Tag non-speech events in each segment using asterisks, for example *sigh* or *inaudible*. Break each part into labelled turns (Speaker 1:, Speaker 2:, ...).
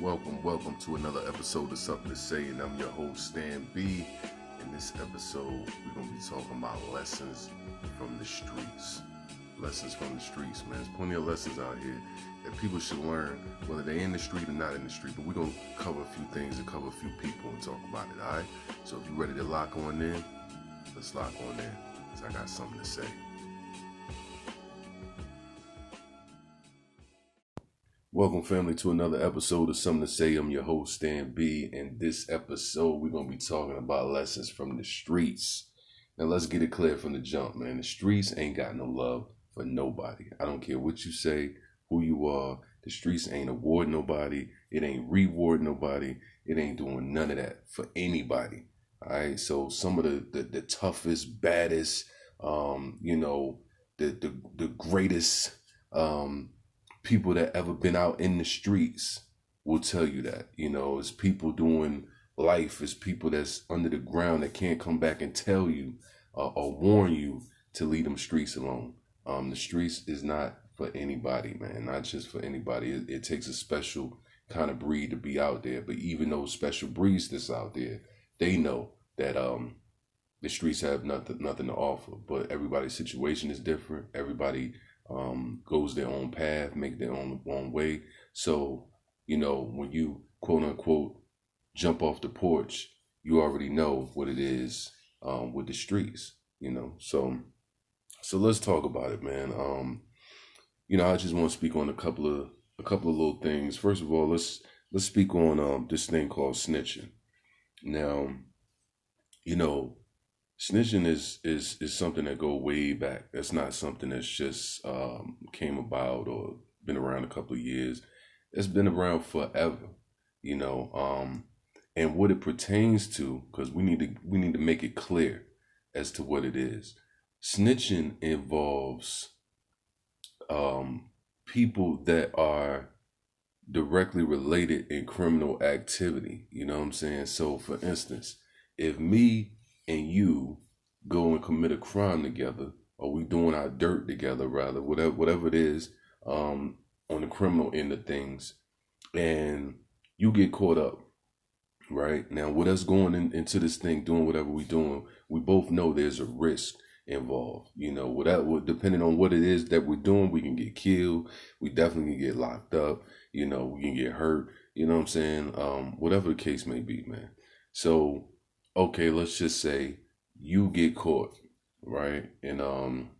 Speaker 1: Welcome, welcome to another episode of Something to Say, and I'm your host, Stan B. In this episode, we're going to be talking about lessons from the streets. Lessons from the streets, man. There's plenty of lessons out here that people should learn, whether they're in the street or not in the street. But we're going to cover a few things and cover a few people and talk about it, all right? So if you're ready to lock on in, let's lock on in, because I got something to say. Welcome, family, to another episode of Something to Say. I'm your host, Stan B. In this episode, we're going to be talking about lessons from the streets. Now, let's get it clear from the jump, man. The streets ain't got no love for nobody. I don't care what you say, who you are. The streets ain't award nobody. It ain't reward nobody. It ain't doing none of that for anybody. All right. So some of the the, the toughest, baddest, um, you know, the the the greatest um people that ever been out in the streets will tell you that. You know, it's people doing life, it's people that's under the ground that can't come back and tell you uh, or warn you to leave them streets alone. Um, the streets is not for anybody, man. Not just for anybody. It, it takes a special kind of breed to be out there. But even those special breeds that's out there, they know that um the streets have nothing nothing to offer. But everybody's situation is different. Everybody um, goes their own path, make their own own way. So, you know, when you quote unquote jump off the porch, you already know what it is um, with the streets. You know, so so let's talk about it, man. Um, you know, I just want to speak on a couple of a couple of little things. First of all, let's let's speak on um, this thing called snitching. Now, you know, snitching is is is something that go way back. That's not something that's just um, came about or been around a couple of years. It's been around forever, you know. Um, and what it pertains to, because we need to we need to make it clear as to what it is. Snitching involves um, people that are directly related in criminal activity. You know what I'm saying? So, for instance, if me and you go and commit a crime together, or we doing our dirt together, rather, whatever whatever it is, um, on the criminal end of things, and you get caught up, right? Now, with us going in, into this thing, doing whatever we doing, we both know there's a risk involved. You know, without depending on what it is that we're doing, we can get killed. We definitely can get locked up. You know, we can get hurt. You know what I'm saying? Um, whatever the case may be, man. So okay, let's just say you get caught, right? And um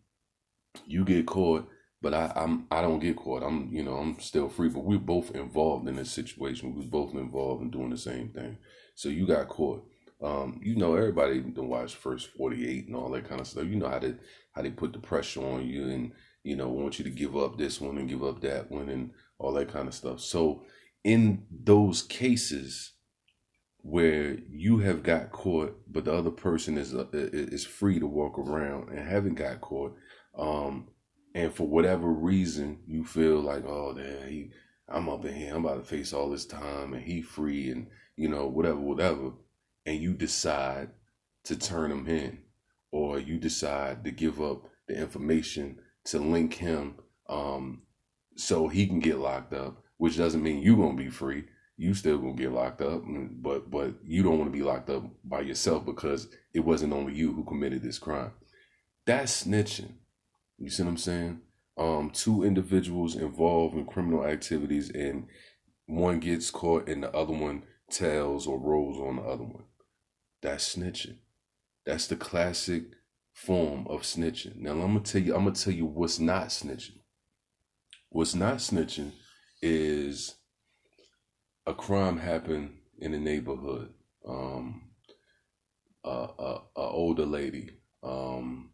Speaker 1: you get caught, but I I'm I don't get caught. I'm you know, I'm still free, but we're both involved in this situation. We're both involved in doing the same thing. So you got caught. Um, you know, everybody don't watch first 48 and all that kind of stuff. You know how to how they put the pressure on you and you know want you to give up this one and give up that one and all that kind of stuff. So in those cases, where you have got caught, but the other person is uh, is free to walk around and haven't got caught, um, and for whatever reason you feel like, oh, damn, he, I'm up in here, I'm about to face all this time, and he free, and you know whatever, whatever, and you decide to turn him in, or you decide to give up the information to link him, um, so he can get locked up, which doesn't mean you're gonna be free you still gonna get locked up but but you don't want to be locked up by yourself because it wasn't only you who committed this crime. That's snitching you see what i'm saying? Um two individuals involved in criminal activities and one gets caught and the other one tells or rolls on the other one. That's snitching. That's the classic form of snitching. Now i'm gonna tell you i'm gonna tell you what's not snitching. What's not snitching is a crime happened in the neighborhood. Um, a, a, a older lady, um,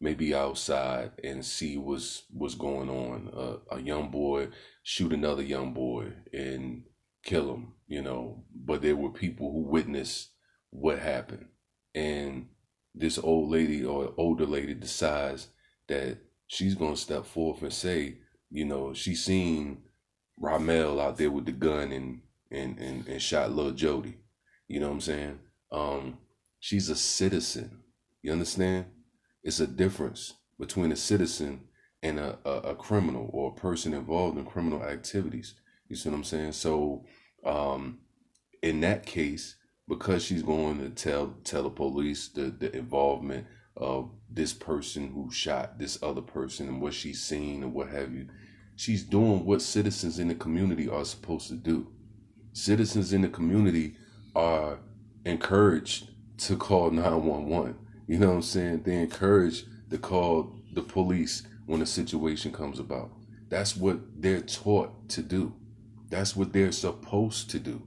Speaker 1: maybe outside and see what's what's going on. Uh, a young boy shoot another young boy and kill him. You know, but there were people who witnessed what happened, and this old lady or older lady decides that she's gonna step forth and say, you know, she seen Ramel out there with the gun and and and, and shot little Jody. You know what I'm saying? Um, she's a citizen. You understand? It's a difference between a citizen and a, a, a criminal or a person involved in criminal activities. You see what I'm saying? So Um, in that case, because she's going to tell tell the police the, the involvement of this person who shot this other person and what she's seen and what have you, she's doing what citizens in the community are supposed to do. Citizens in the community are encouraged to call 911. You know what I'm saying? They encourage to call the police when a situation comes about. That's what they're taught to do. That's what they're supposed to do.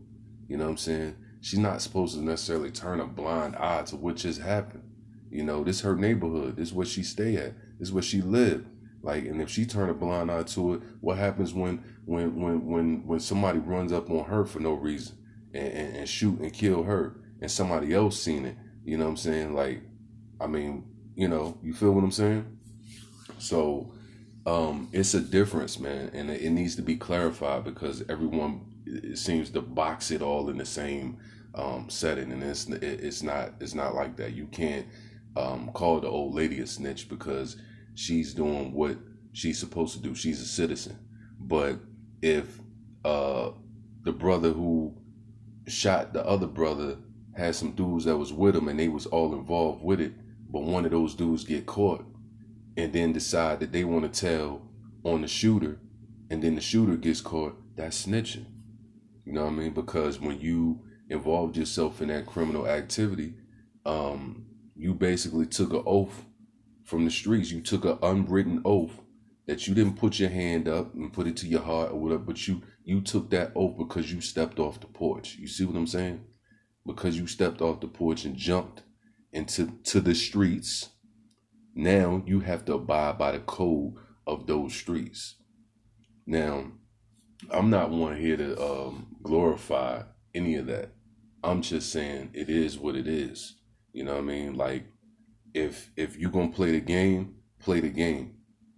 Speaker 1: You know what I'm saying? She's not supposed to necessarily turn a blind eye to what just happened. You know, this her neighborhood. This is where she stay at. This is where she live. Like, and if she turn a blind eye to it, what happens when when when when when somebody runs up on her for no reason and, and, and shoot and kill her, and somebody else seen it? You know what I'm saying? Like, I mean, you know, you feel what I'm saying? So, um, it's a difference, man, and it, it needs to be clarified because everyone seems to box it all in the same um, setting, and it's it, it's not it's not like that. You can't um, call the old lady a snitch because she's doing what she's supposed to do. She's a citizen. But if uh, the brother who shot the other brother had some dudes that was with him and they was all involved with it, but one of those dudes get caught and then decide that they want to tell on the shooter and then the shooter gets caught, that's snitching. You know what I mean? Because when you involved yourself in that criminal activity, um, you basically took an oath from the streets. You took an unwritten oath that you didn't put your hand up and put it to your heart or whatever, but you you took that oath because you stepped off the porch. You see what I'm saying? Because you stepped off the porch and jumped into to the streets. Now you have to abide by the code of those streets. Now, I'm not one here to um, glorify any of that. I'm just saying it is what it is. You know what I mean? Like if if you're gonna play the game, play the game.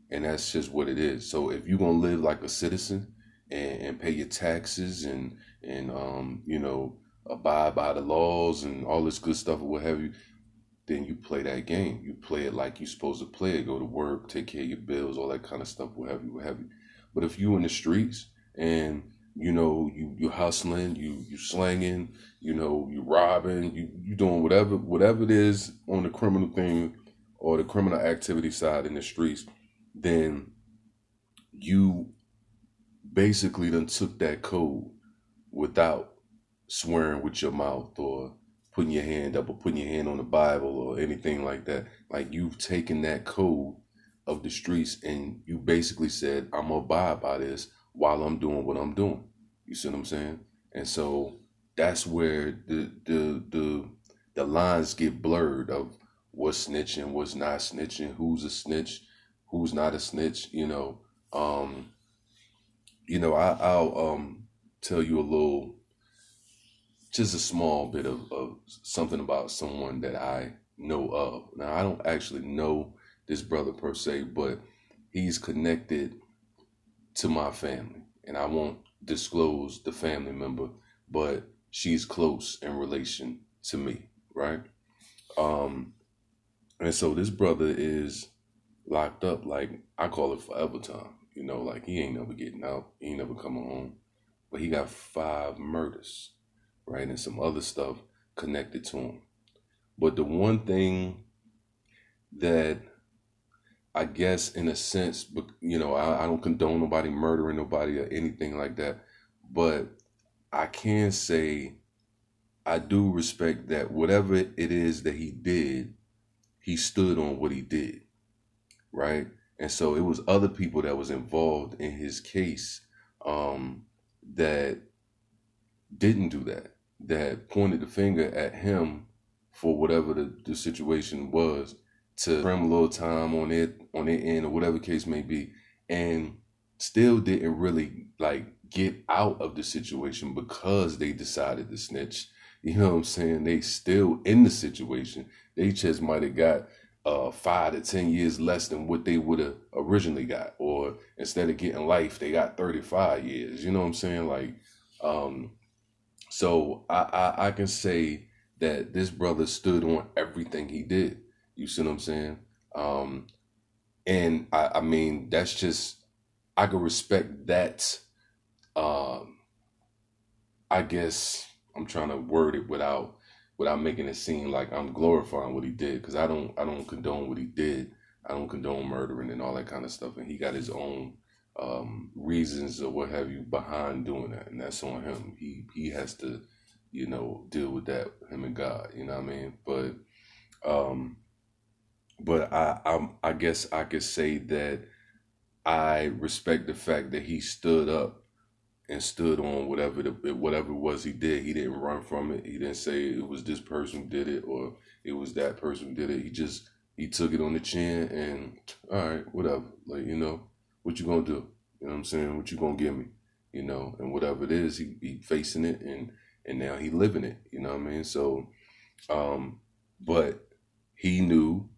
Speaker 1: And that's just what it is. So if you're gonna live like a citizen and, and pay your taxes and and um, you know, abide by the laws and all this good stuff or what have you, then you play that game. You play it like you're supposed to play it. Go to work, take care of your bills, all that kind of stuff, what have you, what have you. But if you in the streets and you know you you hustling, you you slanging, you know, you robbing, you you doing whatever whatever it is on the criminal thing or the criminal activity side in the streets, then you basically then took that code without swearing with your mouth or putting your hand up or putting your hand on the Bible or anything like that. Like you've taken that code of the streets and you basically said, I'm gonna abide by this while I'm doing what I'm doing. You see what I'm saying? And so that's where the the the the lines get blurred of what's snitching, what's not snitching, who's a snitch, who's not a snitch. You know, um, you know, I, I'll um tell you a little, just a small bit of, of something about someone that I know of. Now, I don't actually know this brother per se, but he's connected to my family, and I won't disclose the family member, but she's close in relation to me, right? Um, and so this brother is locked up, like I call it forever time. You know, like he ain't never getting out, he ain't never coming home. But he got five murders, right? And some other stuff connected to him. But the one thing that I guess in a sense, but you know, I, I don't condone nobody murdering nobody or anything like that. But I can say I do respect that whatever it is that he did, he stood on what he did. Right? And so it was other people that was involved in his case um, that didn't do that, that pointed the finger at him for whatever the, the situation was to cram a little time on it on their end or whatever case may be, and still didn't really like get out of the situation because they decided to snitch. You know what I'm saying? They still in the situation. They just might have got uh, five to ten years less than what they would have originally got, or instead of getting life, they got 35 years. You know what I'm saying? Like, um, so I, I I can say that this brother stood on everything he did. You see what I'm saying? Um, and I, I mean that's just I can respect that um, I guess I'm trying to word it without without making it seem like I'm glorifying what he did because I don't I don't condone what he did. I don't condone murdering and all that kind of stuff. And he got his own um, reasons or what have you behind doing that, and that's on him. He he has to, you know, deal with that him and God. You know what I mean? But um, but I I I guess I could say that I respect the fact that he stood up and stood on whatever the whatever it was he did. He didn't run from it. He didn't say it was this person who did it or it was that person who did it. He just he took it on the chin and all right, whatever. Like you know, what you gonna do? You know what I'm saying? What you gonna give me? You know, and whatever it is, he, he facing it and and now he living it. You know what I mean? So, um, but he knew,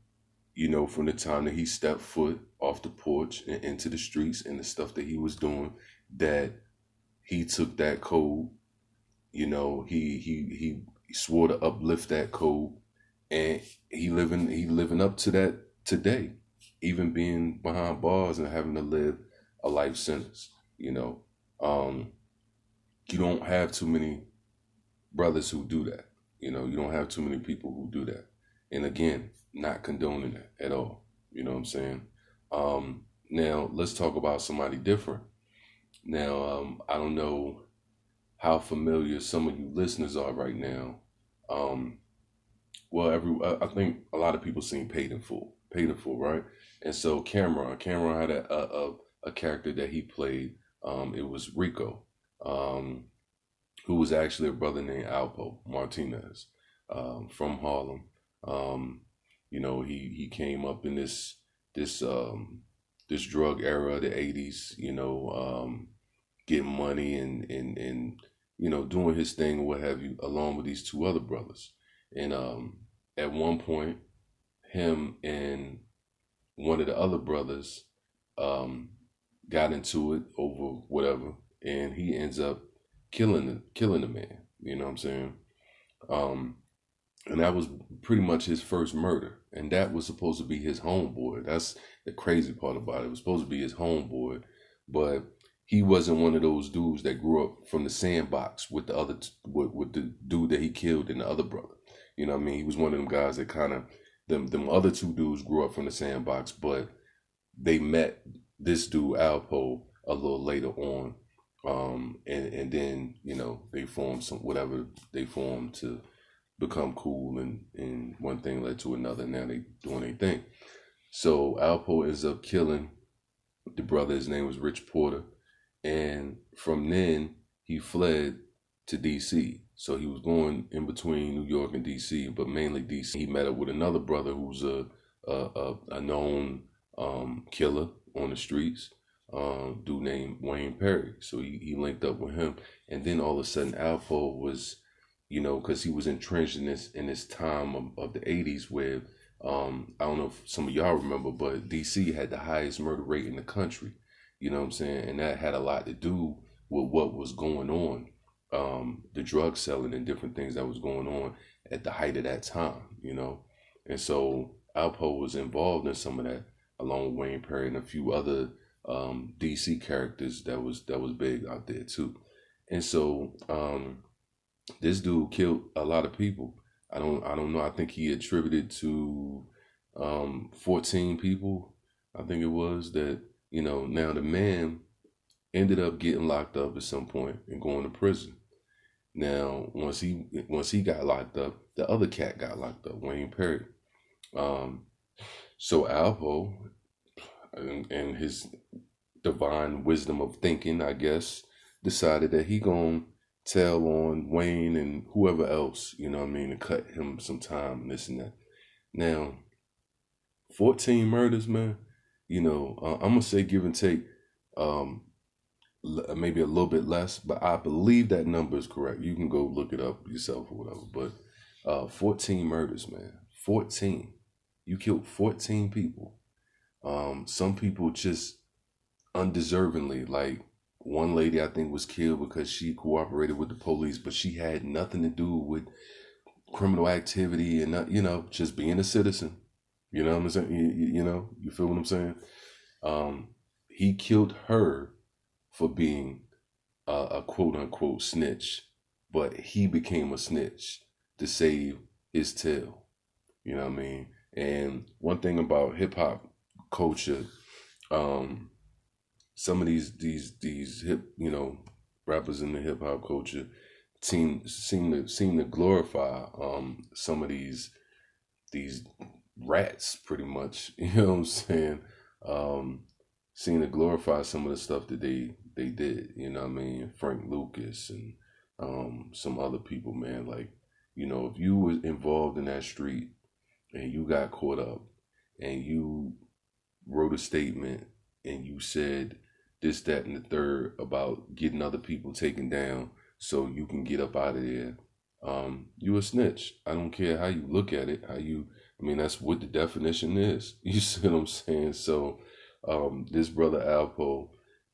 Speaker 1: you know, from the time that he stepped foot off the porch and into the streets and the stuff that he was doing, that he took that code. You know, he he he swore to uplift that code, and he living he living up to that today, even being behind bars and having to live a life sentence. You know, um, you don't have too many brothers who do that. You know, you don't have too many people who do that. And again, not condoning it at all. You know what I'm saying? Um, now let's talk about somebody different. Now, um, I don't know how familiar some of you listeners are right now. Um, well, every I think a lot of people seen Paid in Full, Paid in Full, right? And so Cam'ron, Cam'ron had a a, a character that he played. Um, it was Rico, um, who was actually a brother named Alpo Martinez um, from Harlem. Um, you know, he he came up in this this um, this drug era, the '80s. You know, um, getting money and and and you know doing his thing or what have you, along with these two other brothers. And um, at one point, him and one of the other brothers um, got into it over whatever, and he ends up killing the killing the man. You know what I'm saying? Um, and that was pretty much his first murder, and that was supposed to be his homeboy. That's the crazy part about it. It was supposed to be his homeboy, but he wasn't one of those dudes that grew up from the sandbox with the other with, with the dude that he killed and the other brother. You know what I mean? He was one of them guys that kind of them them other two dudes grew up from the sandbox, but they met this dude Alpo a little later on, um, and and then you know they formed some whatever they formed to become cool, and and one thing led to another. Now they doing their thing. So Alpo ends up killing the brother. His name was Rich Porter, and from then he fled to D.C. So he was going in between New York and D.C., but mainly D.C. He met up with another brother who's a a, a known um, killer on the streets, um, dude named Wayne Perry. So he, he linked up with him, and then all of a sudden Alpo was, you know, because he was entrenched in this in this time of, of the '80s where um, I don't know if some of y'all remember, but DC had the highest murder rate in the country. You know what I'm saying? And that had a lot to do with what was going on, um, the drug selling and different things that was going on at the height of that time, you know? And so Alpo was involved in some of that, along with Wayne Perry and a few other um, DC characters that was that was big out there too. And so um, this dude killed a lot of people. I don't I don't know. I think he attributed to um, 14 people. I think it was that you know, now the man ended up getting locked up at some point and going to prison. Now, once he once he got locked up, the other cat got locked up, Wayne Perry. Um, so Alpo and, and his divine wisdom of thinking, I guess, decided that he gonna tell on Wayne and whoever else, you know what I mean, to cut him some time and this and that. Now, 14 murders, man, you know, uh, I'm gonna say give and take, um, l- maybe a little bit less, but I believe that number is correct. You can go look it up yourself or whatever. But uh, 14 murders, man, 14. You killed 14 people. Um, some people just undeservingly, like one lady I think was killed because she cooperated with the police, but she had nothing to do with criminal activity and not, you know, just being a citizen. You know what I'm saying? You, you know, you feel what I'm saying? Um, he killed her for being a, a quote unquote snitch but he became a snitch to save his tail. You know what I mean? And one thing about hip hop culture, um, some of these these these hip you know rappers in the hip hop culture seem seem to seem to glorify um some of these these rats pretty much *laughs* you know what i'm saying? Um seem to glorify some of the stuff that they they did you know what i mean? Frank lucas and um some other people man like you know if you were involved in that street and you got caught up and you wrote a statement and you said this that and the third about getting other people taken down so you can get up out of there um, you a snitch. I don't care how you look at it, how you I mean that's what the definition is. *laughs* You see what I'm saying? So um, this brother Alpo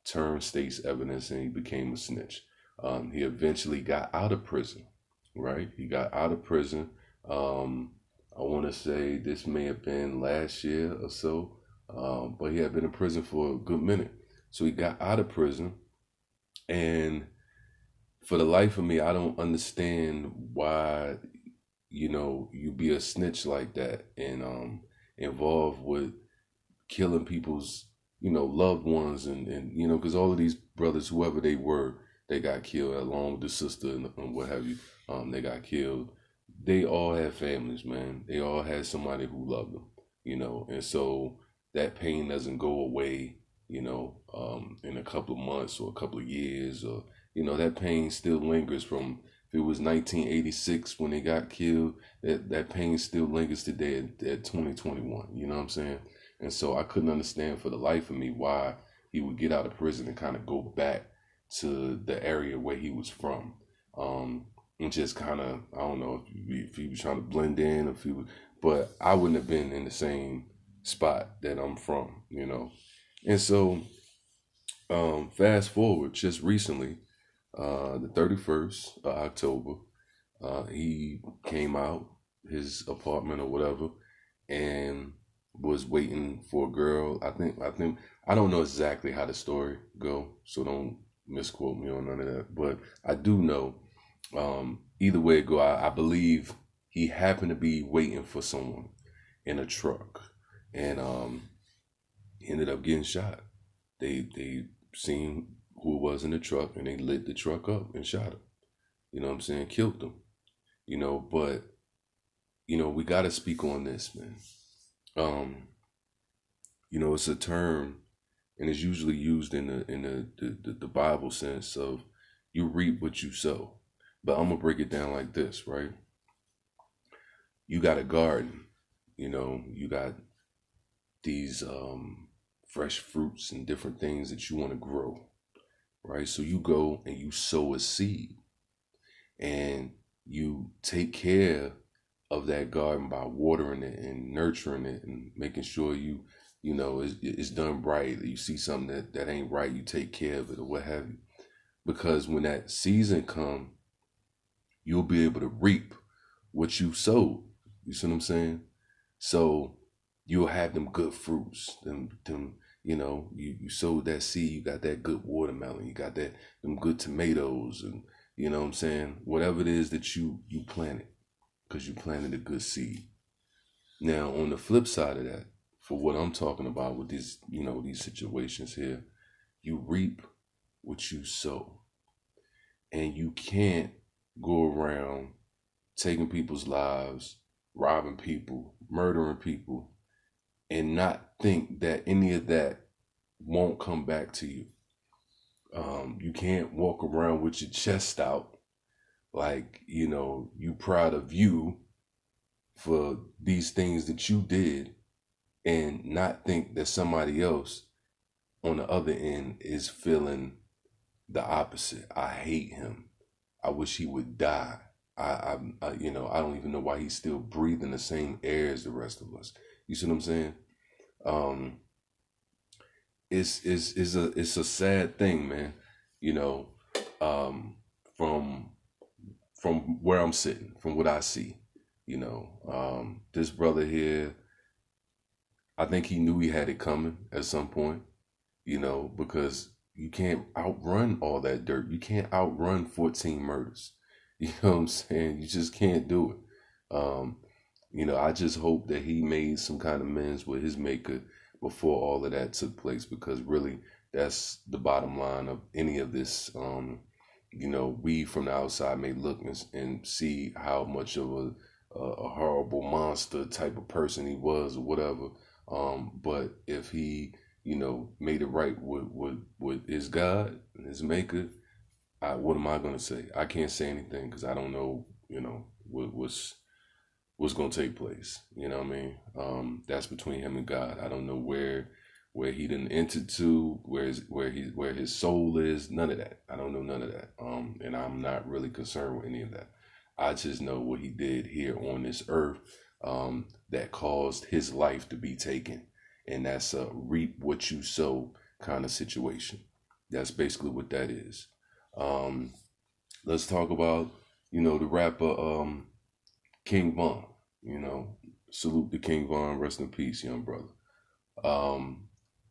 Speaker 1: turned state's evidence and he became a snitch. Um, he eventually got out of prison, right? He got out of prison. Um, I want to say this may have been last year or so, um, but he had been in prison for a good minute. So he got out of prison and for the life of me, I don't understand why, you know, you be a snitch like that and um involved with killing people's, you know, loved ones and and you know, because all of these brothers, whoever they were, they got killed along with the sister and, and what have you. Um, they got killed. They all had families, man. They all had somebody who loved them, you know, and so that pain doesn't go away, you know, um, in a couple of months or a couple of years or you know that pain still lingers from if it was 1986 when they got killed that that pain still lingers today at, at 2021 you know what i'm saying? And so i couldn't understand for the life of me why he would get out of prison and kind of go back to the area where he was from. Um and just kind of i don't know if he, was trying to blend in if he was but i wouldn't have been in the same spot that i'm from you know and so um fast forward just recently uh, the 31st of October. Uh, he came out his apartment or whatever and was waiting for a girl. I think I think I don't know exactly how the story go, so don't misquote me on none of that. But I do know um, either way it go, I, I believe he happened to be waiting for someone in a truck, and um, he ended up getting shot. They they seen who was in the truck and they lit the truck up and shot him. You know what I'm saying? Killed them. You know, but you know, we gotta speak on this, man. Um, you know, it's a term and it's usually used in the in the, the, the, the Bible sense of you reap what you sow. But I'm gonna break it down like this, right? You got a garden, you know, you got these um fresh fruits and different things that you want to grow right? So you go and you sow a seed and you take care of that garden by watering it and nurturing it and making sure you, you know, it's, it's done right. You see something that, that ain't right, you take care of it or what have you. Because when that season come, you'll be able to reap what you sowed. You see what I'm saying? So you'll have them good fruits, them them you know, you, you sowed that seed, you got that good watermelon, you got that them good tomatoes and you know what I'm saying? Whatever it is that you you planted, because you planted a good seed. Now on the flip side of that, for what I'm talking about with these, you know, these situations here, you reap what you sow. And you can't go around taking people's lives, robbing people, murdering people, and not think that any of that won't come back to you. Um, you can't walk around with your chest out like, you know, you proud of you for these things that you did and not think that somebody else on the other end is feeling the opposite. I hate him. I wish he would die. I, I, I, you know, I don't even know why he's still breathing the same air as the rest of us. You see what I'm saying? Um, it's it's it's a it's a sad thing, man. You know, um, from from where I'm sitting, from what I see, you know, um, this brother here, I think he knew he had it coming at some point, you know, because you can't outrun all that dirt. You can't outrun 14 murders. *laughs* You know what I'm saying? You just can't do it. Um, you know, I just hope that he made some kind of amends with his maker before all of that took place because really that's the bottom line of any of this. Um, you know, we from the outside may look and, and see how much of a, a horrible monster type of person he was or whatever. Um, but if he, you know, made it right with with, with his God, and his maker, I, what am I going to say? I can't say anything because I don't know, you know, what, what's what's going to take place. You know what I mean? Um, that's between him and God. I don't know where where he didn't enter to, where his, where he where his soul is. None of that. I don't know none of that. Um, and I'm not really concerned with any of that. I just know what he did here on this earth um, that caused his life to be taken, and that's a reap what you sow kind of situation. That's basically what that is. Um, let's talk about you know the rapper um, King Von. You know, salute to King Von. Rest in peace, young brother. Um,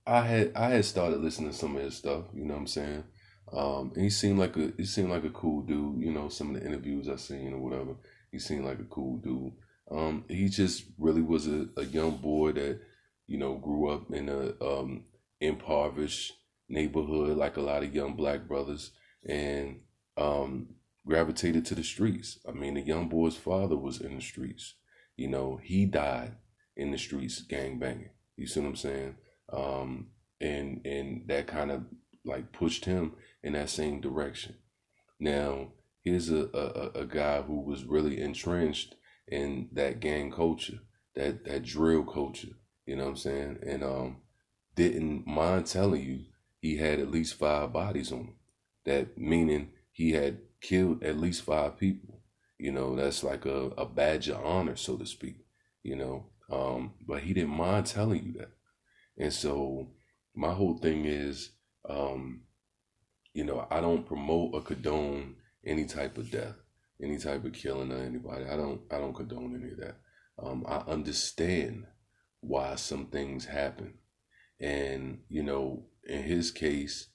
Speaker 1: I had I had started listening to some of his stuff. You know what I'm saying? Um, and he seemed like a he seemed like a cool dude. You know, some of the interviews I seen or whatever. He seemed like a cool dude. Um, he just really was a, a young boy that you know grew up in a um, impoverished neighborhood like a lot of young black brothers and um, gravitated to the streets. I mean, the young boy's father was in the streets. You know, he died in the streets gang banging. You see what I'm saying? Um, and and that kind of like pushed him in that same direction. Now, here's a, a, a guy who was really entrenched in that gang culture, that that drill culture. You know what I'm saying? And um, didn't mind telling you he had at least five bodies on him. That meaning he had killed at least five people. You know, that's like a, a badge of honor, so to speak. You know, um, but he didn't mind telling you that. And so my whole thing is, um, you know, I don't promote or condone any type of death, any type of killing of anybody. I don't, I don't condone any of that. Um, I understand why some things happen, and you know, in his case,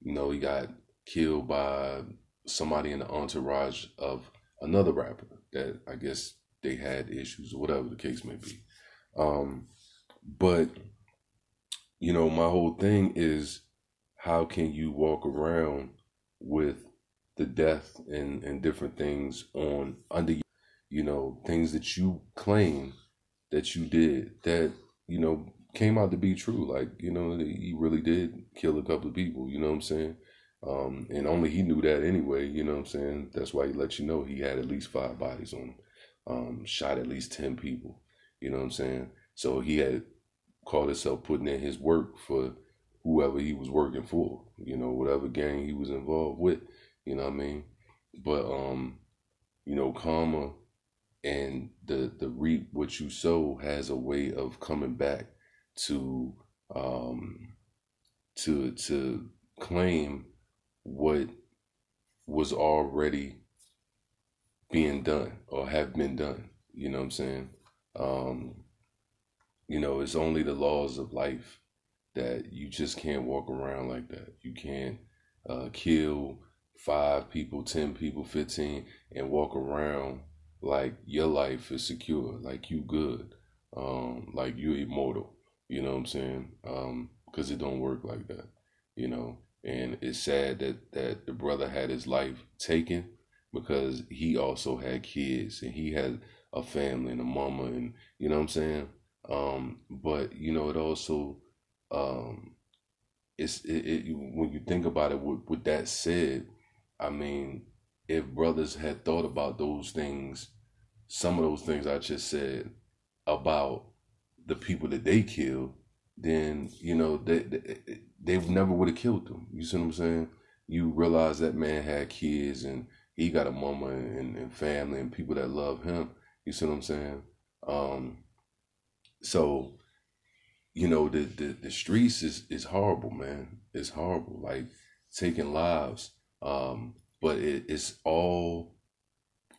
Speaker 1: you know, he got killed by somebody in the entourage of another rapper that I guess they had issues or whatever the case may be. Um, but you know, my whole thing is how can you walk around with the death and, and different things on under you you know, things that you claim that you did that, you know, came out to be true. Like, you know, he really did kill a couple of people, you know what I'm saying? Um, and only he knew that anyway, you know what I'm saying? That's why he let you know he had at least five bodies on him, um, shot at least 10 people, you know what I'm saying? So he had called himself putting in his work for whoever he was working for, you know, whatever gang he was involved with, you know what I mean? But, um, you know, karma and the, the reap what you sow has a way of coming back to, um, to, to claim what was already being done or have been done. You know what I'm saying? Um, you know, it's only the laws of life that you just can't walk around like that. You can't uh, kill five people, 10 people, 15, and walk around like your life is secure, like you good, um, like you immortal. You know what I'm saying? Um, because it don't work like that. You know, and it's sad that that the brother had his life taken because he also had kids and he had a family and a mama and you know what I'm saying? Um but you know it also um it's it, it when you think about it with, with that said I mean if brothers had thought about those things some of those things I just said about the people that they killed then you know they, they they never would have killed them. You see what I'm saying? You realize that man had kids and he got a mama and, and family and people that love him. You see what I'm saying? Um, so you know the, the the streets is is horrible, man. It's horrible, like taking lives. Um, but it, it's all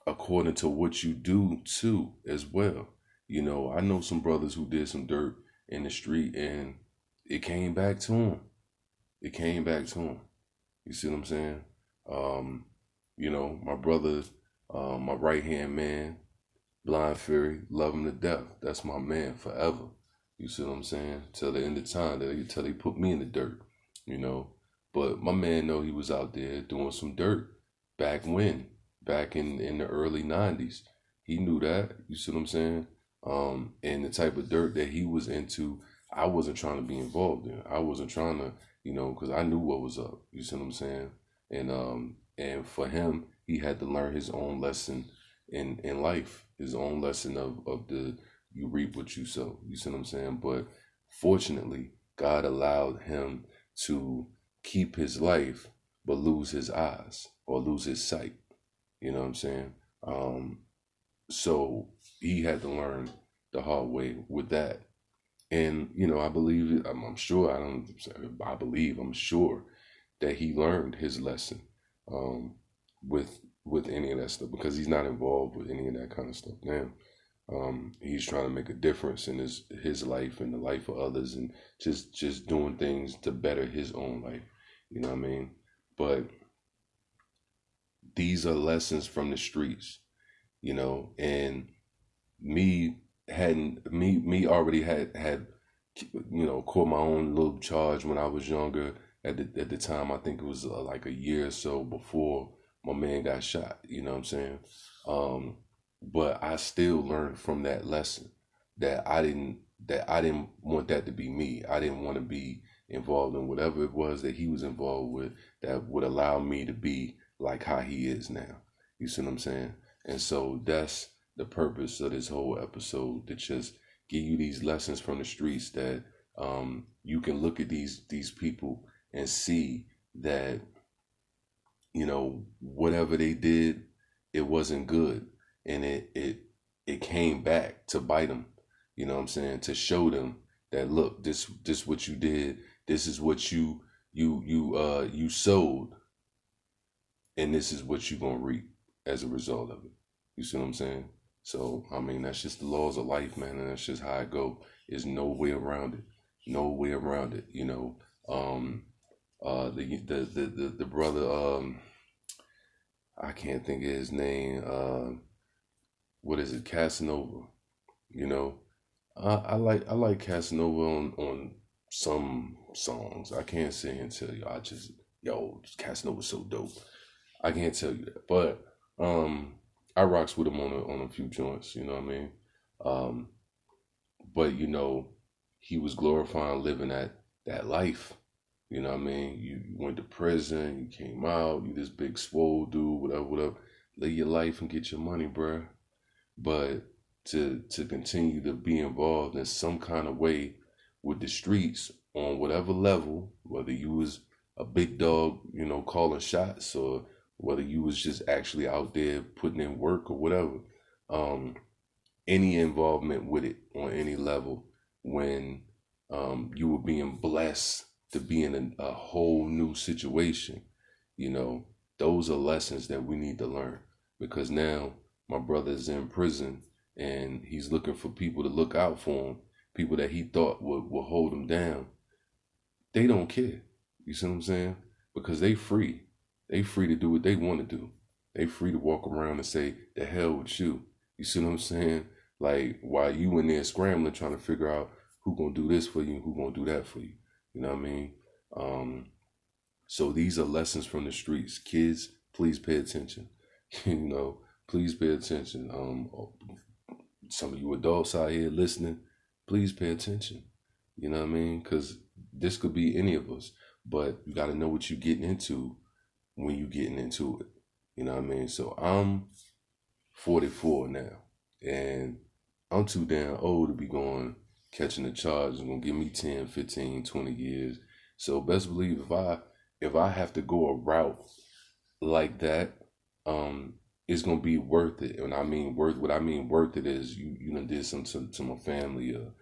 Speaker 1: according to what you do too, as well. You know, I know some brothers who did some dirt in the street and it came back to him. It came back to him. You see what I'm saying? Um, you know, my brother Um, my right hand man, Blind Fury, love him to death. That's my man forever. You see what I'm saying? Till the end of time, till they put me in the dirt, you know. But my man know he was out there doing some dirt back when, back in in the early '90s. He knew that. You see what I'm saying? Um, and the type of dirt that he was into, I wasn't trying to be involved in. I wasn't trying to, you know, because I knew what was up. You see what I'm saying? And um, and for him, he had to learn his own lesson in in life, his own lesson of of the you reap what you sow. You see what I'm saying? But fortunately, God allowed him to keep his life but lose his eyes or lose his sight. You know what I'm saying? Um, so he had to learn the hard way with that. And, you know, I believe, I'm, I'm sure, I don't, I believe, I'm sure that he learned his lesson um, with with any of that stuff because he's not involved with any of that kind of stuff now. Um, he's trying to make a difference in his his life and the life of others, and just just doing things to better his own life. You know what I mean? But these are lessons from the streets, you know, and me hadn't me me already had had you know caught my own little charge when I was younger. At the at the time, I think it was uh, like a year or so before my man got shot. You know what I'm saying? Um, but I still learned from that lesson that I didn't that I didn't want that to be me. I didn't want to be involved in whatever it was that he was involved with that would allow me to be like how he is now. You see what I'm saying? And so that's the purpose of this whole episode to just give you these lessons from the streets that um, you can look at these these people and see that you know whatever they did it wasn't good and it it it came back to bite them you know what i'm saying to show them that look this this what you did this is what you you you uh you sowed, and this is what you're gonna reap as a result of it. You see what I'm saying? So I mean that's just the laws of life, man, and that's just how I go. There's no way around it. No way around it. You know. Um uh the the the the, the brother um I can't think of his name. Uh, what is it, Casanova? You know, I, I like I like Casanova on on some songs. I can't say and tell you. I just yo, Casanova so dope. I can't tell you that, but um, I rocks with him on a, on a few joints. You know what I mean? Um, but you know, he was glorifying living that that life. You know what I mean? You, went to prison, you came out, you this big swole dude, whatever, whatever. Live your life and get your money, bruh. But to to continue to be involved in some kind of way with the streets on whatever level, whether you was a big dog, you know, calling shots, or whether you was just actually out there putting in work or whatever, um, any involvement with it on any level when um, you were being blessed to be in a, a whole new situation, you know, those are lessons that we need to learn because now my brother's in prison and he's looking for people to look out for him people that he thought would, would hold him down, they don't care. You see what I'm saying? Because they free. They free to do what they want to do. They free to walk around and say, the hell with you. You see what I'm saying? Like while you in there scrambling trying to figure out who gonna do this for you who gonna do that for you. You know what I mean? Um, so these are lessons from the streets. Kids, please pay attention. *laughs* you know, please pay attention. Um, some of you adults out here listening, please pay attention. You know what I mean? Because this could be any of us, but you got to know what you're getting into when you're getting into it. You know what I mean? So I'm 44 now, and I'm too damn old to be going catching the charge. It's gonna give me 10, 15, 20 years. So best believe if I if I have to go a route like that, um, it's gonna be worth it. And I mean worth what I mean worth it is you you know did something to, to my family or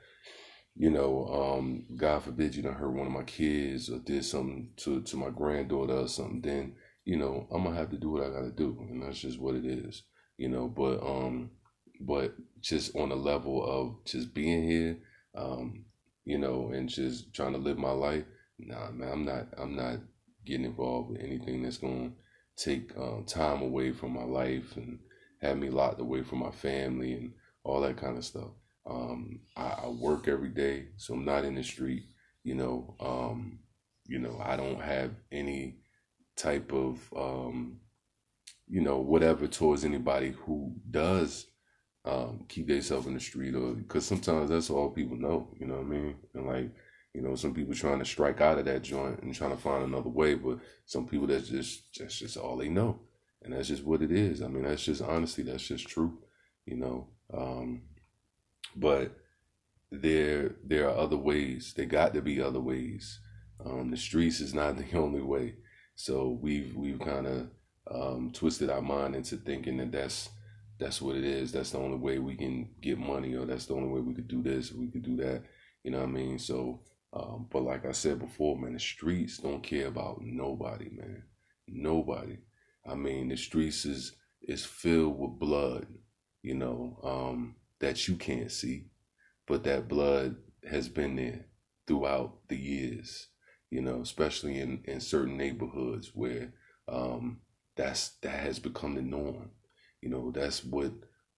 Speaker 1: you know, um, God forbid you know hurt one of my kids or did something to to my granddaughter or something, then, you know, I'm gonna have to do what I gotta do. And that's just what it is. You know, but um but just on the level of just being here, um, you know, and just trying to live my life, nah man, I'm not I'm not getting involved with anything that's gonna take um, time away from my life and have me locked away from my family and all that kind of stuff. Um, I, I, work every day, so I'm not in the street. You know, um, you know, I don't have any type of, um, you know, whatever towards anybody who does um, keep themselves in the street, or because sometimes that's all people know. You know what I mean? And like, you know, some people trying to strike out of that joint and trying to find another way, but some people that's just that's just all they know, and that's just what it is. I mean, that's just honestly, that's just true. You know, um, but there there are other ways. There got to be other ways. Um, the streets is not *laughs* the only way. So we've we've kind of um, twisted our mind into thinking that that's that's what it is. That's the only way we can get money, or that's the only way we could do this, we could do that. You know what I mean? So, um, but like I said before, man, the streets don't care about nobody, man. Nobody. I mean, the streets is is filled with blood, you know, um, that you can't see, but that blood has been there throughout the years, you know, especially in in certain neighborhoods where um, that's that has become the norm. You know, that's what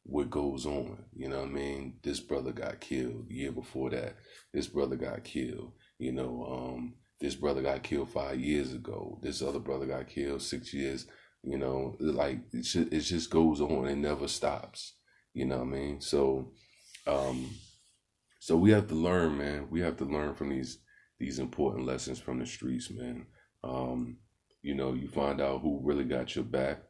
Speaker 1: what goes on. You know I mean? This brother got killed the year before that. This brother got killed. You know, um, this brother got killed five years ago. This other brother got killed six years. You know, like it just, it just goes on. It never stops. You know what I mean? So, um, so we have to learn, man. We have to learn from these these important lessons from the streets, man. Um, you know, you find out who really got your back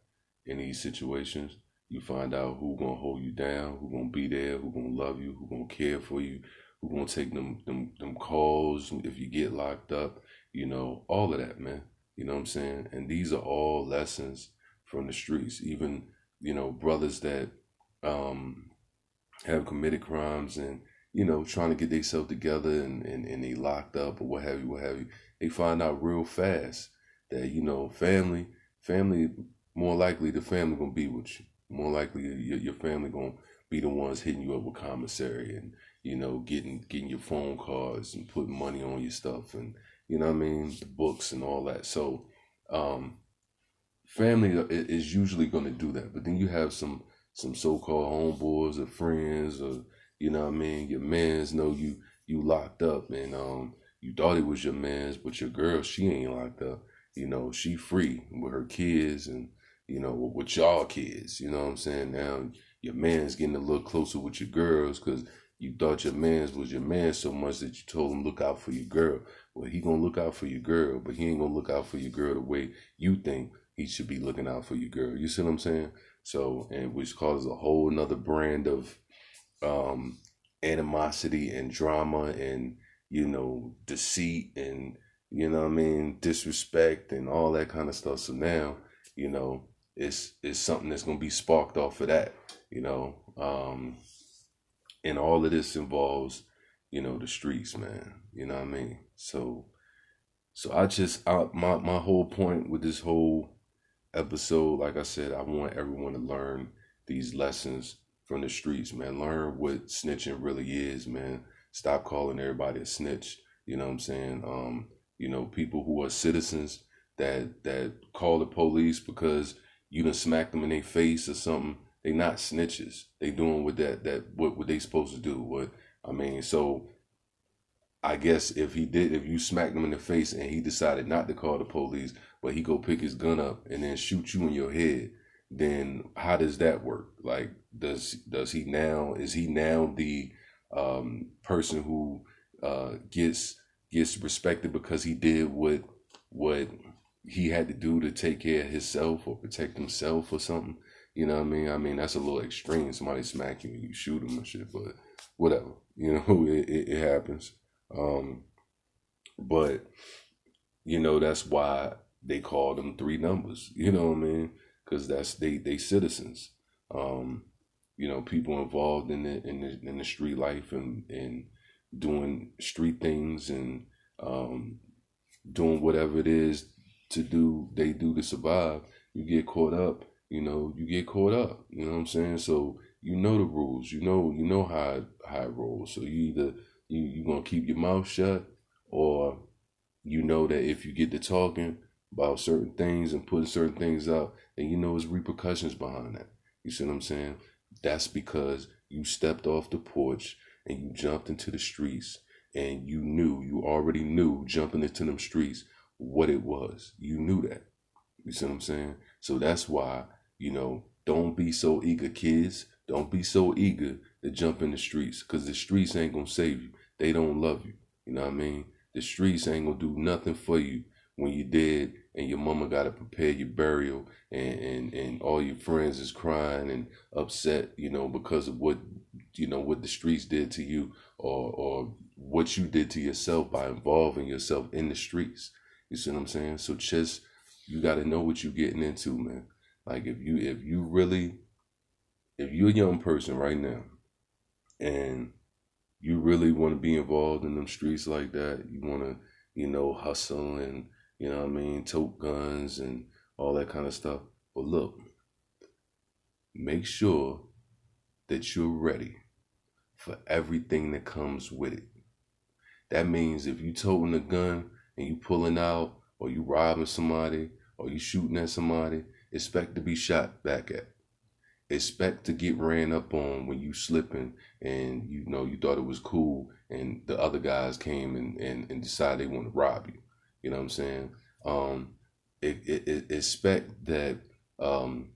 Speaker 1: in these situations. You find out who gonna hold you down, who gonna be there, who gonna love you, who gonna care for you, who gonna take them them them calls if you get locked up. You know, all of that, man. You know what I'm saying? And these are all lessons from the streets. Even you know brothers that um, have committed crimes and you know trying to get themselves together and, and and they locked up or what have you, what have you. They find out real fast that you know family family more likely the family gonna be with you. More likely your, your family gonna be the ones hitting you up with commissary and you know getting getting your phone calls and putting money on your stuff and you know what I mean the books and all that. So um, family is usually gonna do that, but then you have some some so-called homeboys or friends or you know what I mean your mans know you you locked up and um you thought it was your man's but your girl she ain't locked up you know she free with her kids and you know, with y'all kids. You know what I'm saying? Now your man's getting a little closer with your girls because you thought your man's was your man so much that you told him look out for your girl. Well, he gonna look out for your girl, but he ain't gonna look out for your girl the way you think he should be looking out for your girl. You see what I'm saying? So, and which causes a whole another brand of um, animosity and drama and you know deceit and you know I mean disrespect and all that kind of stuff. So now you know it's it's something that's gonna be sparked off of that, you know. Um, and all of this involves, you know, the streets, man. You know what I mean? So, so I just I, my my whole point with this whole episode, like I said, I want everyone to learn these lessons from the streets, man. Learn what snitching really is, man. Stop calling everybody a snitch. You know what I'm saying? Um, you know, people who are citizens that that call the police because you done smack them in their face or something, they not snitches. They doing what that that what what they supposed to do. What I mean, so I guess if he did, if you smacked him in the face and he decided not to call the police, but he go pick his gun up and then shoot you in your head, then how does that work? Like, does does he now is he now the um, person who uh, gets gets respected because he did what what he had to do to take care of himself or protect himself or something. You know what I mean? I mean that's a little extreme. Somebody smack you and you shoot him and shit, but whatever. You know, *laughs* it, it, it happens. Um, but you know that's why they call them three numbers. You know what I mean? Because that's they they citizens. Um, you know, people involved in the in the in the street life and and doing street things and um, doing whatever it is to do they do to survive, you get caught up, you know, you get caught up. You know what I'm saying? So you know the rules. You know you know how how it rolls. So you either you you gonna keep your mouth shut or you know that if you get to talking about certain things and putting certain things out, and you know there's repercussions behind that. You see what I'm saying? That's because you stepped off the porch and you jumped into the streets and you knew, you already knew jumping into them streets what it was. You knew that. You see what I'm saying? So that's why, you know, don't be so eager, kids. Don't be so eager to jump in the streets because the streets ain't going to save you. They don't love you. You know what I mean? The streets ain't going to do nothing for you when you're dead and your mama got to prepare your burial and, and, and all your friends is crying and upset, you know, because of what, you know, what the streets did to you or, or what you did to yourself by involving yourself in the streets. You see what I'm saying? So just, you got to know what you're getting into, man. Like if you, if you really, if you're a young person right now and you really want to be involved in them streets like that, you want to, you know, hustle and, you know what I mean, tote guns and all that kind of stuff. But look, make sure that you're ready for everything that comes with it. That means if you toting a gun and you pulling out or you robbing somebody or you shooting at somebody, expect to be shot back at. Expect to get ran up on when you slipping and you know you thought it was cool and the other guys came and, and, and decided they want to rob you. You know what I'm saying? Um, it, it, it expect that um,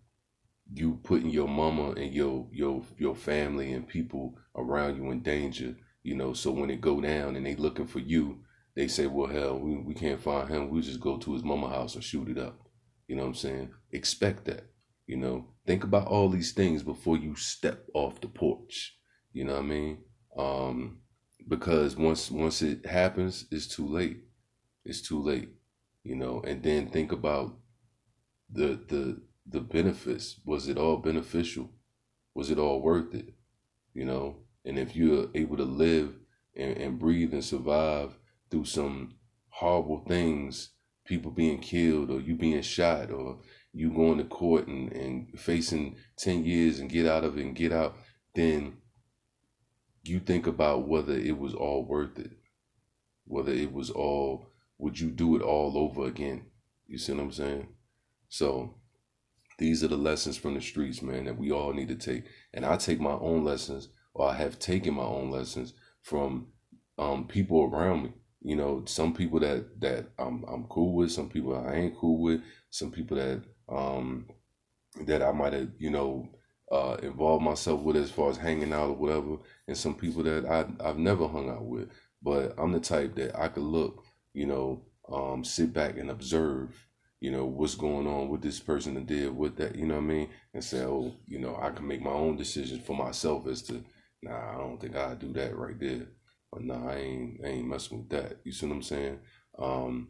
Speaker 1: you putting your mama and your your your family and people around you in danger. You know, so when it go down and they looking for you, they say, "Well, hell, we, we can't find him. We just go to his mama house and shoot it up." You know what I'm saying? Expect that. You know, think about all these things before you step off the porch. You know what I mean? Um, because once once it happens, it's too late. It's too late you know, and then think about the the the benefits. Was it all beneficial? Was it all worth it? You know, and if you're able to live and, and breathe and survive through some horrible things, people being killed or you being shot or you going to court and, and facing 10 years and get out of it and get out, then you think about whether it was all worth it, whether it was all would you do it all over again? You see what I'm saying? So these are the lessons from the streets, man, that we all need to take. And I take my own lessons, or I have taken my own lessons from um, people around me. You know, some people that that I'm I'm cool with, some people I ain't cool with, some people that um that I might have you know uh, involved myself with as far as hanging out or whatever, and some people that I I've never hung out with. But I'm the type that I could look you know, um, sit back and observe, you know, what's going on with this person that did with that, you know what I mean? And say, oh, you know, I can make my own decisions for myself as to, nah, I don't think i do that right there. Or nah, I ain't, I ain't messing with that. You see what I'm saying? Um,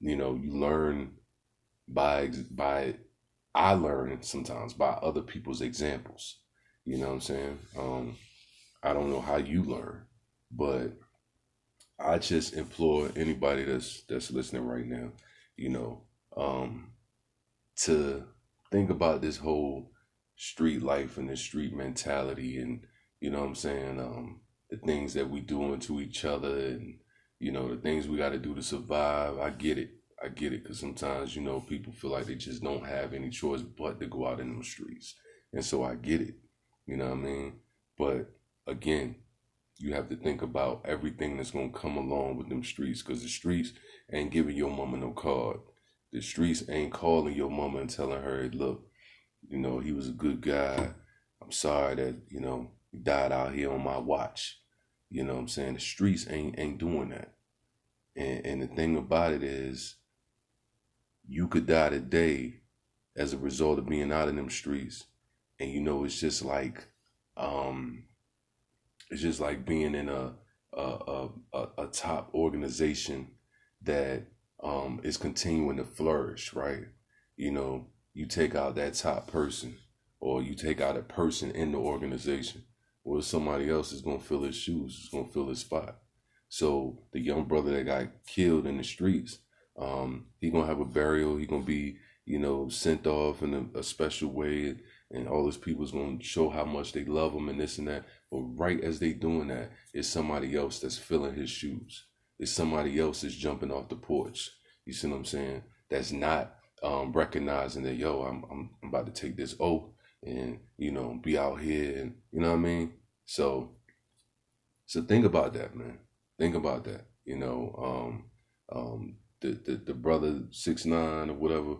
Speaker 1: you know, you learn by, by, I learn sometimes by other people's examples. You know what I'm saying? Um, I don't know how you learn, but I just implore anybody that's that's listening right now, you know, um, to think about this whole street life and the street mentality and you know what I'm saying, um, the things that we doing to each other and you know the things we got to do to survive. I get it. I get it because sometimes you know people feel like they just don't have any choice but to go out in the streets, and so I get it. You know what I mean? But again, you have to think about everything that's gonna come along with them streets, cause the streets ain't giving your mama no card. The streets ain't calling your mama and telling her, look, you know, he was a good guy. I'm sorry that, you know, he died out here on my watch. You know what I'm saying? The streets ain't ain't doing that. And and the thing about it is you could die today as a result of being out in them streets. And you know, it's just like um it's just like being in a a, a, a top organization that um, is continuing to flourish, right? You know, you take out that top person or you take out a person in the organization, or somebody else is gonna fill his shoes, is gonna fill his spot. So the young brother that got killed in the streets, um, he gonna have a burial. He gonna be, you know, sent off in a, a special way, and all those people's gonna show how much they love him and this and that. But right as they doing that, it's somebody else that's filling his shoes. It's somebody else that's jumping off the porch. You see what I'm saying? That's not um, recognizing that yo, I'm, I'm I'm about to take this oath and you know be out here and you know what I mean. So so think about that, man. Think about that. You know, um, um, the, the the brother six nine or whatever.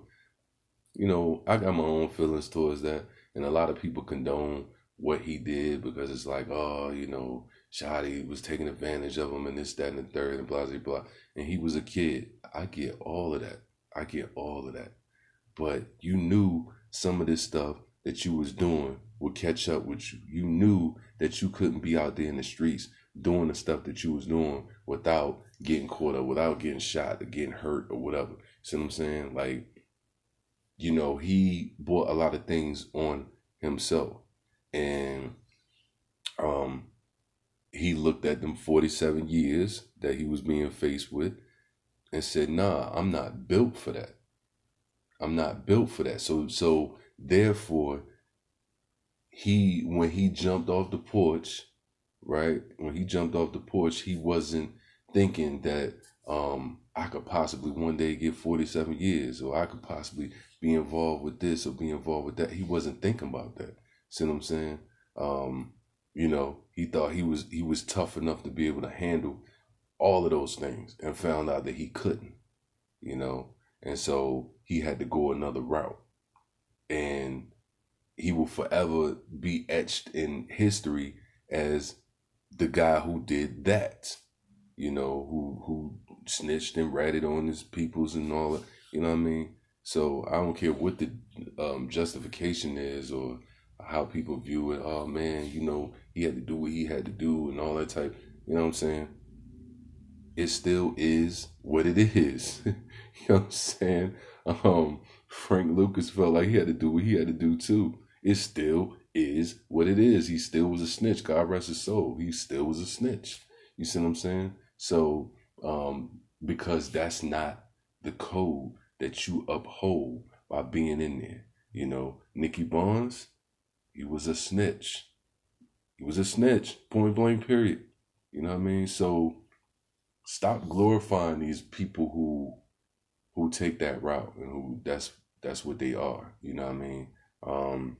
Speaker 1: You know, I got my own feelings towards that, and a lot of people condone what he did because it's like, oh, you know, Shotti was taking advantage of him and this, that, and the third, and blah, blah, blah. And he was a kid. I get all of that. I get all of that. But you knew some of this stuff that you was doing would catch up with you. You knew that you couldn't be out there in the streets doing the stuff that you was doing without getting caught up, without getting shot or getting hurt or whatever. See what I'm saying? Like, you know, he brought a lot of things on himself. And um he looked at them 47 years that he was being faced with and said, "Nah, I'm not built for that. I'm not built for that." So so therefore he when he jumped off the porch, right? When he jumped off the porch, he wasn't thinking that um I could possibly one day get 47 years or I could possibly be involved with this or be involved with that. He wasn't thinking about that. See what I'm saying? Um, you know, he thought he was he was tough enough to be able to handle all of those things and found out that he couldn't, you know. And so he had to go another route. And he will forever be etched in history as the guy who did that. You know, who who snitched and ratted on his peoples and all that. You know what I mean? So I don't care what the um, justification is or how people view it. Oh man, you know, he had to do what he had to do and all that type. You know what I'm saying? It still is what it *laughs* is. you know what I'm saying? Um, Frank Lucas felt like he had to do what he had to do too. It still is what it is. He still was a snitch. God rest his soul. He still was a snitch. You see what I'm saying? So, um, because that's not the code that you uphold by being in there. You know, Nicky Barnes, he was a snitch. He was a snitch, point blank, period. You know what I mean? So stop glorifying these people who who take that route and who that's that's what they are. You know what I mean? Um,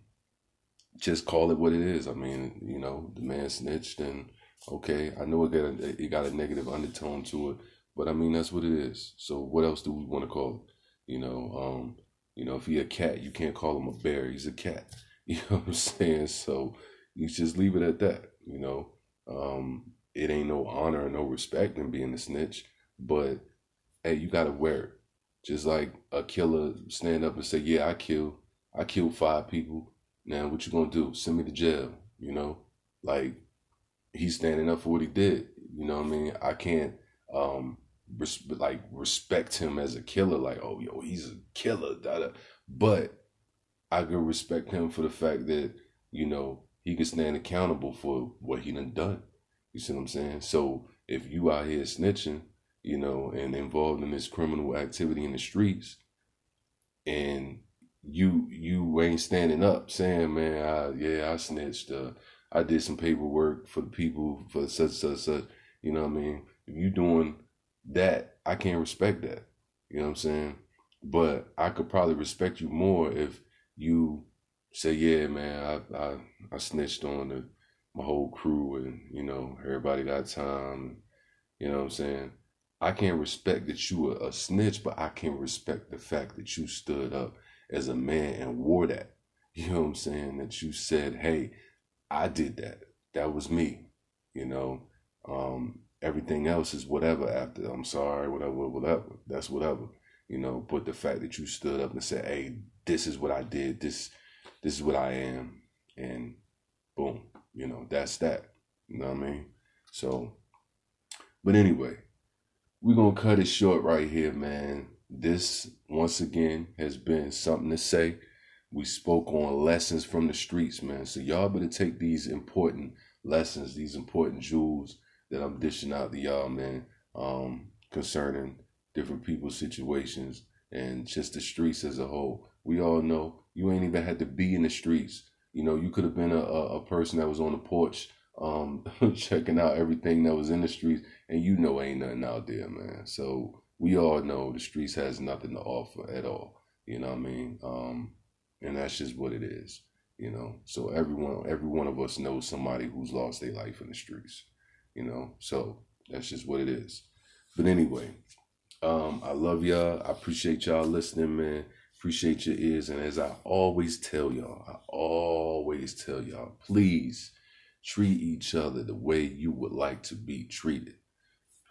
Speaker 1: just call it what it is. I mean, you know, the man snitched, and okay, I know it got a, it got a negative undertone to it, but I mean that's what it is. So what else do we want to call it? You know, um, you know, if he a cat, you can't call him a bear. He's a cat. *laughs* You know what I'm saying? So you just leave it at that. You know, um, it ain't no honor or no respect in being a snitch, but hey, you gotta wear it. Just like a killer stand up and say, "Yeah, I killed, I killed five people." Now, what you gonna do? Send me to jail? You know, like he's standing up for what he did. You know what I mean? I can't um res- like respect him as a killer. Like, oh, yo, he's a killer. Da, da. But I could respect him for the fact that, you know, he can stand accountable for what he done done. You see what I'm saying? So if you out here snitching, you know, and involved in this criminal activity in the streets, and you you ain't standing up saying, man, I, yeah, I snitched. Uh, I did some paperwork for the people for such such such. You know what I mean? If you doing that, I can't respect that. You know what I'm saying? But I could probably respect you more if you say, yeah, man, I I, I snitched on the, my whole crew and, you know, everybody got time. You know what I'm saying? I can't respect that you were a snitch, but I can respect the fact that you stood up as a man and wore that. *laughs* You know what I'm saying? That you said, hey, I did that. That was me. You know, um, everything else is whatever after I'm sorry, whatever, whatever. That's whatever. You know, but the fact that you stood up and said, hey, this is what I did, this this is what I am, and boom, you know, that's that. You know what I mean? So, but anyway, we're gonna cut it short right here, man. This once again has been something to say. We spoke on lessons from the streets, man. So y'all better take these important lessons, these important jewels that I'm dishing out to y'all, man, um, concerning different people's situations and just the streets as a whole. We all know you ain't even had to be in the streets. You know, you could have been a, a person that was on the porch, um, *laughs* checking out everything that was in the streets, and you know ain't nothing out there, man. So we all know the streets has nothing to offer at all. You know what I mean? Um, and that's just what it is. You know, so everyone, every one of us knows somebody who's lost their life in the streets. You know, so that's just what it is. But anyway, um, I love y'all. I appreciate y'all listening, man. Appreciate your ears. And as I always tell y'all, I always tell y'all, please treat each other the way you would like to be treated.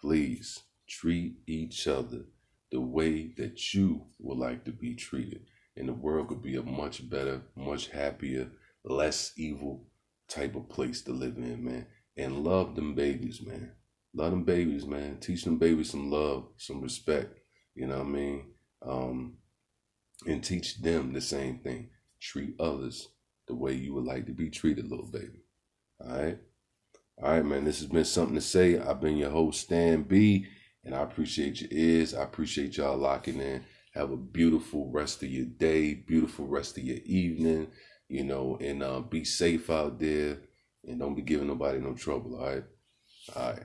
Speaker 1: Please treat each other the way that you would like to be treated. And the world could be a much better, much happier, less evil type of place to live in, man. And love them babies, man. Love them babies, man. Teach them babies some love, some respect. You know what I mean? Um, and teach them the same thing. Treat others the way you would like to be treated, little baby. All right. All right, man. This has been something to say. I've been your host, Stan B, and I appreciate your ears. I appreciate y'all locking in. Have a beautiful rest of your day, beautiful rest of your evening, you know, and uh, be safe out there and don't be giving nobody no trouble. All right. All right.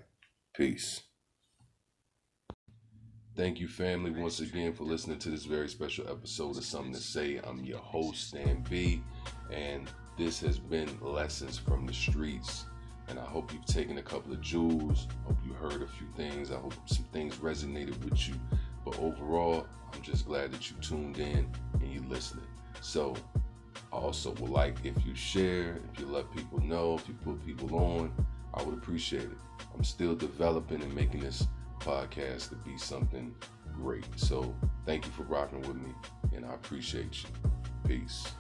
Speaker 1: Peace. Thank you, family, once again for listening to this very special episode of Something to Say. I'm your host, Stan B, and this has been Lessons from the Streets. And I hope you've taken a couple of jewels. Hope you heard a few things. I hope some things resonated with you. But overall, I'm just glad that you tuned in and you listening. So I also would like if you share, if you let people know, if you put people on, I would appreciate it. I'm still developing and making this podcast to be something great. So thank you for rocking with me, and I appreciate you. Peace.